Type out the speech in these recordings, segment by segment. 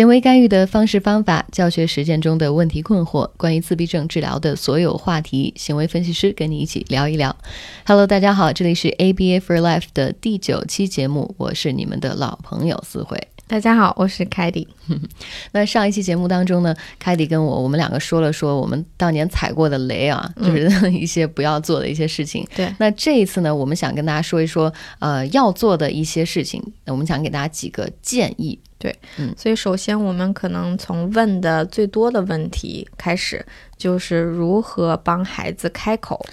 行为干预的方式方法、教学实践中的问题困惑、关于自闭症治疗的所有话题，行为分析师跟你一起聊一聊。Hello，大家好，这里是 ABA for Life 的第九期节目，我是你们的老朋友思慧。大家好，我是凯迪。那上一期节目当中呢，凯迪跟我我们两个说了说我们当年踩过的雷啊，就是一些不要做的一些事情。对，那这一次呢，我们想跟大家说一说，呃，要做的一些事情。那我们想给大家几个建议。对，嗯，所以首先我们可能从问的最多的问题开始，就是如何帮孩子开口。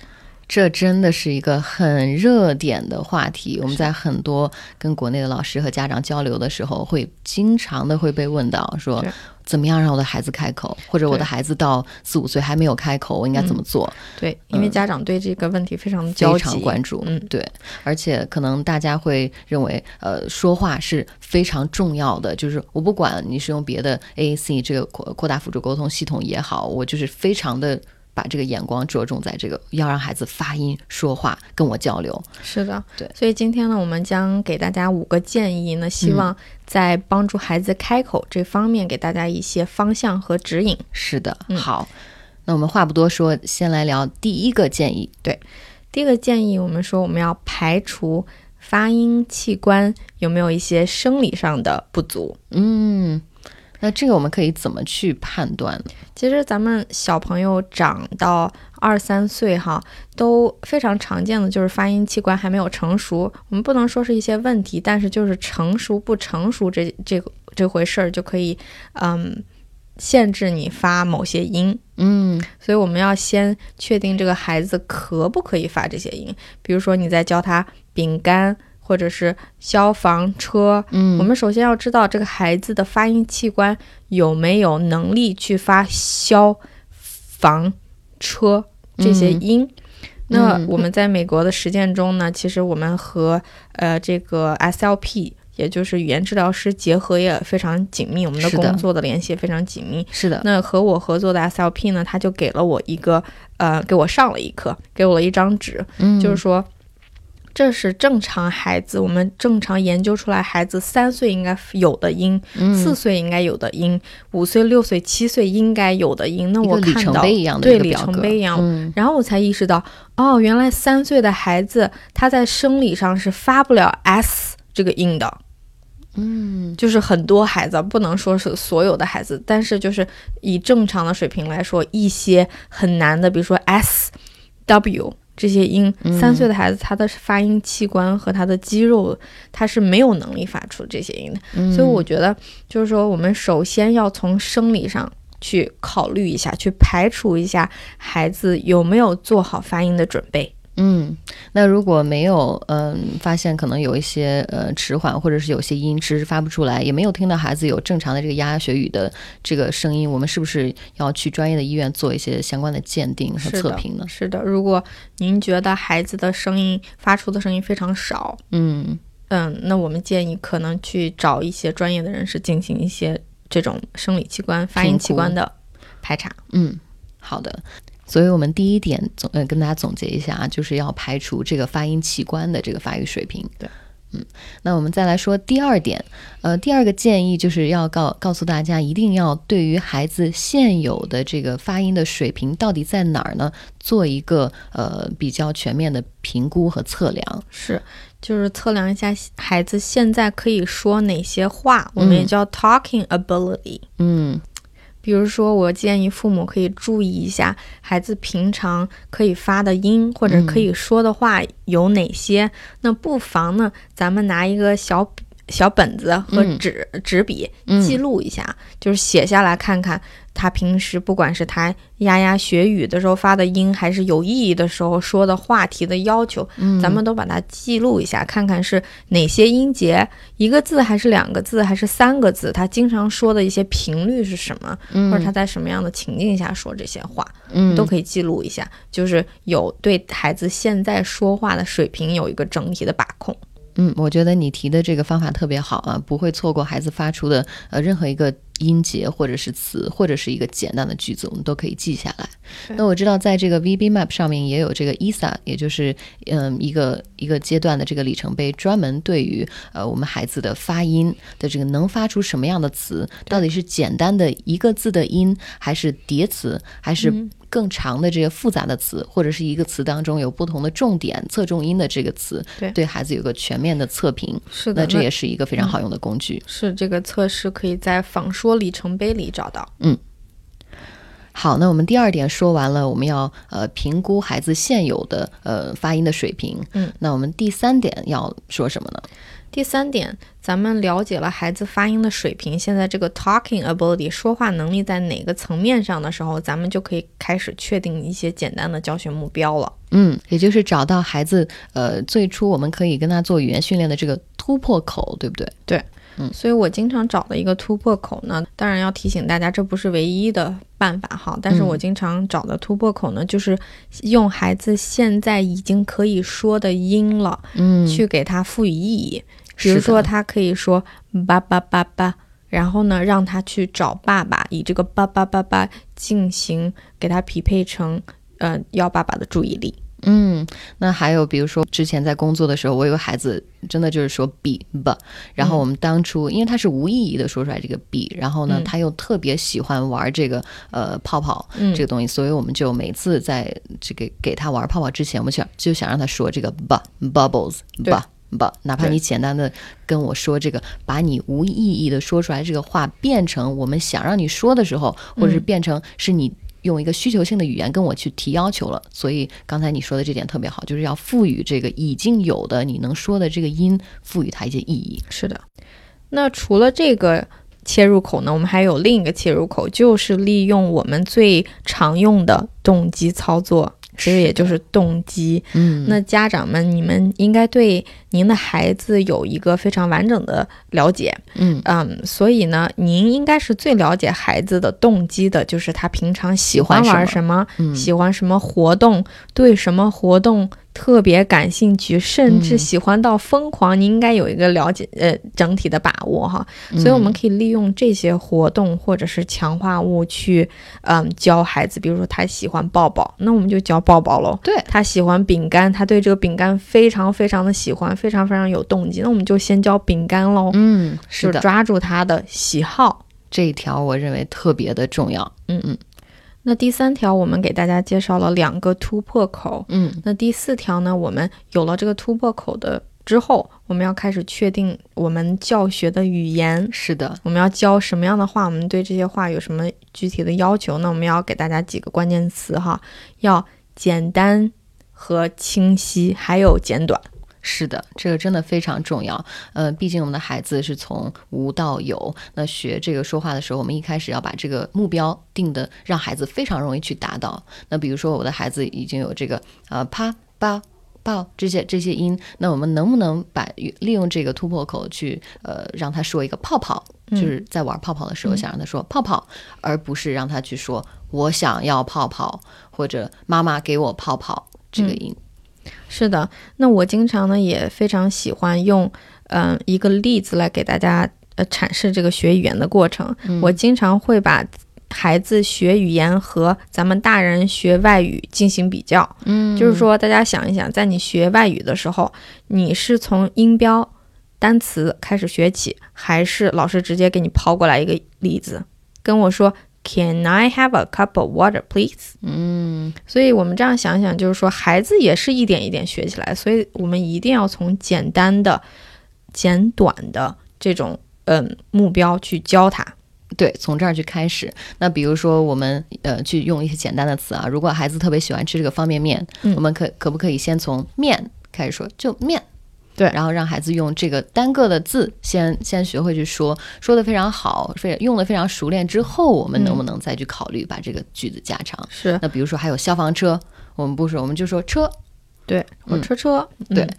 这真的是一个很热点的话题。我们在很多跟国内的老师和家长交流的时候，会经常的会被问到说，怎么样让我的孩子开口，或者我的孩子到四五岁还没有开口，我应该怎么做？对，因为家长对这个问题非常非常关注。嗯，对，而且可能大家会认为，呃，说话是非常重要的。就是我不管你是用别的 AAC 这个扩扩大辅助沟通系统也好，我就是非常的。把这个眼光着重在这个，要让孩子发音、说话，跟我交流。是的，对。所以今天呢，我们将给大家五个建议呢，希望在帮助孩子开口这方面给大家一些方向和指引。是的，好。那我们话不多说，先来聊第一个建议。对，第一个建议，我们说我们要排除发音器官有没有一些生理上的不足。嗯。那这个我们可以怎么去判断？其实咱们小朋友长到二三岁哈，都非常常见的就是发音器官还没有成熟。我们不能说是一些问题，但是就是成熟不成熟这这这回事儿就可以嗯限制你发某些音。嗯，所以我们要先确定这个孩子可不可以发这些音。比如说你在教他饼干。或者是消防车，嗯，我们首先要知道这个孩子的发音器官有没有能力去发消防车这些音。那我们在美国的实践中呢，其实我们和呃这个 SLP，也就是语言治疗师结合也非常紧密，我们的工作的联系也非常紧密。是的。那和我合作的 SLP 呢，他就给了我一个呃，给我上了一课，给我了一张纸，就是说。这是正常孩子，我们正常研究出来，孩子三岁应该有的音，四岁应该有的音，五岁、六岁、七岁应该有的音。那我看到对里程碑一样，然后我才意识到，哦，原来三岁的孩子他在生理上是发不了 s 这个音的。嗯，就是很多孩子，不能说是所有的孩子，但是就是以正常的水平来说，一些很难的，比如说 s、w。这些音，三岁的孩子他的发音器官和他的肌肉，他是没有能力发出这些音的。所以我觉得，就是说，我们首先要从生理上去考虑一下，去排除一下孩子有没有做好发音的准备。嗯，那如果没有，嗯，发现可能有一些呃迟缓，或者是有些音迟迟发不出来，也没有听到孩子有正常的这个牙牙学语的这个声音，我们是不是要去专业的医院做一些相关的鉴定和测评呢？是的，如果您觉得孩子的声音发出的声音非常少，嗯嗯，那我们建议可能去找一些专业的人士进行一些这种生理器官、发音器官的排查。嗯，好的。所以，我们第一点总呃跟大家总结一下啊，就是要排除这个发音器官的这个发育水平。对，嗯，那我们再来说第二点，呃，第二个建议就是要告告诉大家，一定要对于孩子现有的这个发音的水平到底在哪儿呢，做一个呃比较全面的评估和测量。是，就是测量一下孩子现在可以说哪些话，我们也叫 talking ability。嗯。比如说，我建议父母可以注意一下孩子平常可以发的音或者可以说的话有哪些。那不妨呢，咱们拿一个小小本子和纸纸笔记录一下，就是写下来看看。他平时不管是他牙牙学语的时候发的音，还是有意义的时候说的话题的要求，咱们都把它记录一下，看看是哪些音节，一个字还是两个字还是三个字，他经常说的一些频率是什么，或者他在什么样的情境下说这些话，都可以记录一下，就是有对孩子现在说话的水平有一个整体的把控。嗯，我觉得你提的这个方法特别好啊，不会错过孩子发出的呃任何一个音节或者是词或者是一个简单的句子，我们都可以记下来。那我知道在这个 VB Map 上面也有这个 ISA，也就是嗯一个一个阶段的这个里程碑，专门对于呃我们孩子的发音的这个能发出什么样的词，到底是简单的一个字的音，还是叠词，还是嗯更长的这些复杂的词，或者是一个词当中有不同的重点侧重音的这个词，对对孩子有个全面的测评。是的，那这也是一个非常好用的工具。是这个测试可以在仿说里程碑里找到。嗯好，那我们第二点说完了，我们要呃评估孩子现有的呃发音的水平。嗯，那我们第三点要说什么呢？第三点，咱们了解了孩子发音的水平，现在这个 talking ability 说话能力在哪个层面上的时候，咱们就可以开始确定一些简单的教学目标了。嗯，也就是找到孩子呃最初我们可以跟他做语言训练的这个突破口，对不对？所以我经常找的一个突破口呢，当然要提醒大家，这不是唯一的办法哈。但是我经常找的突破口呢，就是用孩子现在已经可以说的音了，嗯去给他赋予意义。比如是说，他可以说爸爸爸爸，然后呢，让他去找爸爸，以这个爸爸爸爸进行给他匹配成呃要爸爸的注意力。嗯，那还有比如说之前在工作的时候，我有个孩子真的就是说 b b，然后我们当初、因为他是无意义的说出来这个 b，然后呢、嗯。他又特别喜欢玩这个呃泡泡嗯。这个东西，所以我们就每次在这个给他玩泡泡之前，我们想就想让他说这个 b bubbles 对。b。不，哪怕你简单的跟我说这个，把你无意义的说出来这个话变成我们想让你说的时候，或者是嗯。变成是你用一个需求性的语言跟我去提要求了。所以刚才你说的这点特别好，就是要赋予这个已经有的你能说的这个音，赋予它一些意义。是的，那除了这个切入口呢，我们还有另一个切入口，就是利用我们最常用的动机操作，其实也就是动机。嗯那家长们，你们应该对您的孩子有一个非常完整的了解，嗯。嗯，所以呢，您应该是最了解孩子的动机的，就是他平常喜欢玩什么，嗯。喜欢什么活动，对什么活动特别感兴趣，甚至嗯喜欢到疯狂，你应该有一个了解，呃，整体的把握哈。嗯所以我们可以利用这些活动或者是强化物去，嗯，教孩子。比如说他喜欢抱抱，那我们就教抱抱喽。对他喜欢饼干，他对这个饼干非常非常的喜欢，非常非常有动机，那我们就先教饼干喽。嗯是的，抓住他的喜好。这一条我认为特别的重要。那第三条，我们给大家介绍了两个突破口。嗯那第四条呢，我们有了这个突破口的之后，我们要开始确定我们教学的语言，是的，我们要教什么样的话，我们对这些话有什么具体的要求？那我们要给大家几个关键词哈，要简单和清晰，还有简短。是的，这个真的非常重要。呃，毕竟我们的孩子是从无到有，那学这个说话的时候，我们一开始要把这个目标定的让孩子非常容易去达到。那比如说我的孩子已经有这个呃啪吧。抱这些这些音，那我们能不能把利用这个突破口去呃让他说一个泡泡，就是在玩泡泡的时候想让他说泡泡，而不是让他去说我想要泡泡或者妈妈给我泡泡这个音。是的，那我经常呢也非常喜欢用嗯、呃一个例子来给大家呃阐释这个学语言的过程。我经常会把孩子学语言和咱们大人学外语进行比较。嗯就是说，大家想一想，在你学外语的时候，你是从音标、单词开始学起，还是老师直接给你抛过来一个例子，跟我说 “Can I have a cup of water, please？” 嗯所以我们这样想想，就是说，孩子也是一点一点学起来，所以我们一定要从简单的、简短的这种嗯目标去教他。对，从这儿去开始。那比如说，我们呃去用一些简单的词啊。如果孩子特别喜欢吃这个方便面，嗯我们可可不可以先从面开始说，就面。对。然后让孩子用这个单个的字先先学会去说，说的非常好，非用的非常熟练之后，我们能不能再去考虑把这个句子加长？是。那比如说还有消防车，我们不说，我们就说车。对，我嗯。车车，对。嗯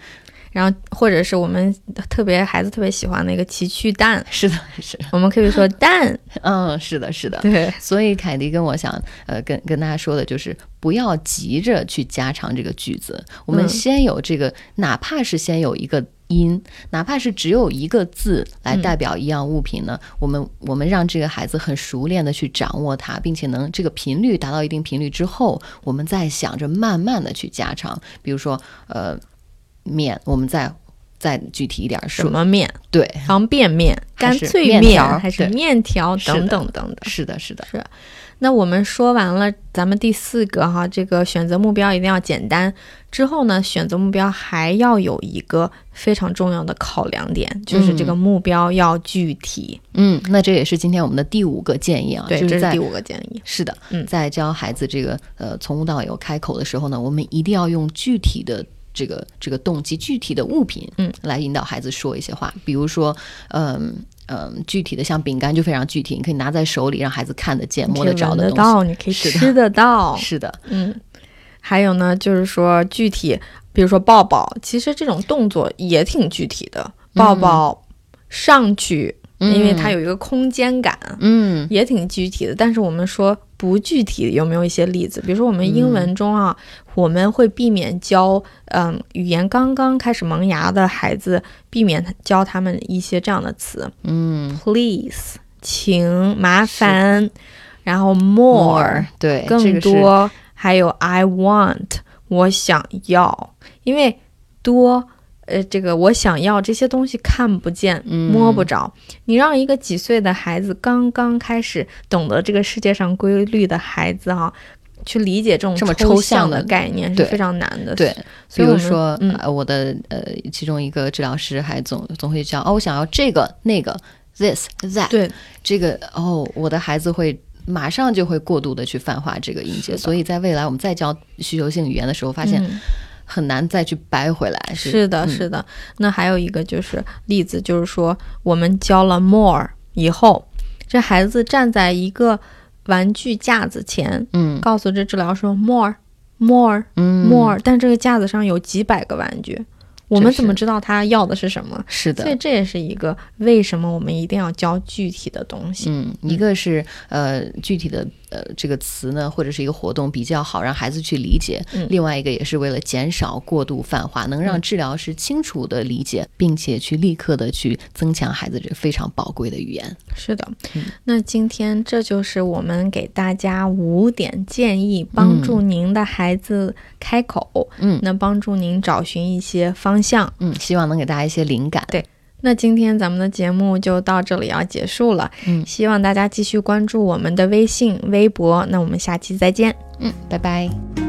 然后或者是我们特别孩子特别喜欢那个奇趣蛋，是的，是，我们可以说蛋，嗯，是的，是的。对，所以凯迪跟我想，呃，跟跟大家说的就是，不要急着去加长这个句子，我们嗯。先有这个，哪怕是先有一个音，哪怕是只有一个字来代表一样物品呢，我们我们让这个孩子很熟练的去掌握它，并且能这个频率达到一定频率之后，我们再想着慢慢的去加长，比如说呃面，我们再再具体一点什，么面？对，方便面、干脆面条还是面条等等等等。是的，是的，是那我们说完了咱们第四个哈，这个选择目标一定要简单。之后呢，选择目标还要有一个非常重要的考量点，就是这个目标要具体。嗯，那这也是今天我们的第五个建议啊，对，就是在这是第五个建议。是的，嗯在教孩子这个呃从无到有开口的时候呢，我们一定要用具体的这个这个动机、具体的物品，嗯，来引导孩子说一些话。比如说，嗯嗯，具体的像饼干就非常具体，你可以拿在手里让孩子看得见、摸得着的东西。得到，你可以吃得到。是的，嗯，还有呢，就是说具体，比如说抱抱，其实这种动作也挺具体的，抱抱上去，因为它有一个空间感，嗯也挺具体的。但是我们说不具体，有没有一些例子？比如说我们英文中啊，我们会避免教嗯语言刚刚开始萌芽的孩子，避免教他们一些这样的词嗯，please，请，麻烦，然后 more，对，这更多，还有 I want，我想要，因为多。呃，这个我想要这些东西看不见、嗯摸不着。你让一个几岁的孩子，刚刚开始懂得这个世界上规律的孩子哈、去理解这种这么抽抽象的的概念是非常难的。对，比如说，嗯呃，我的呃，其中一个治疗师还总总会教，哦，我想要这个那个，this that，对这个哦，我的孩子会马上就会过度的去泛化这个音节，所以在未来我们再教需求性语言的时候，发现嗯很难再去掰回来。是的，嗯是的。那还有一个就是例子，就是说我们教了 more 以后，这孩子站在一个玩具架子前，嗯告诉这治疗说 more more 嗯 more，、但这个架子上有几百个玩具，我们怎么知道他要的是什么？是的。所以这也是一个为什么我们一定要教具体的东西。嗯，一个是呃具体的呃这个词呢，或者是一个活动比较好让孩子去理解；嗯另外一个也是为了减少过度泛化，能让治疗师清楚的理解，并且去立刻的去增强孩子这非常宝贵的语言。是的，嗯那今天这就是我们给大家五点建议，帮助您的孩子开口，嗯那帮助您找寻一些方向。嗯，希望能给大家一些灵感。对那今天咱们的节目就到这里要结束了，嗯希望大家继续关注我们的微信、微博。那我们下期再见。嗯，拜拜。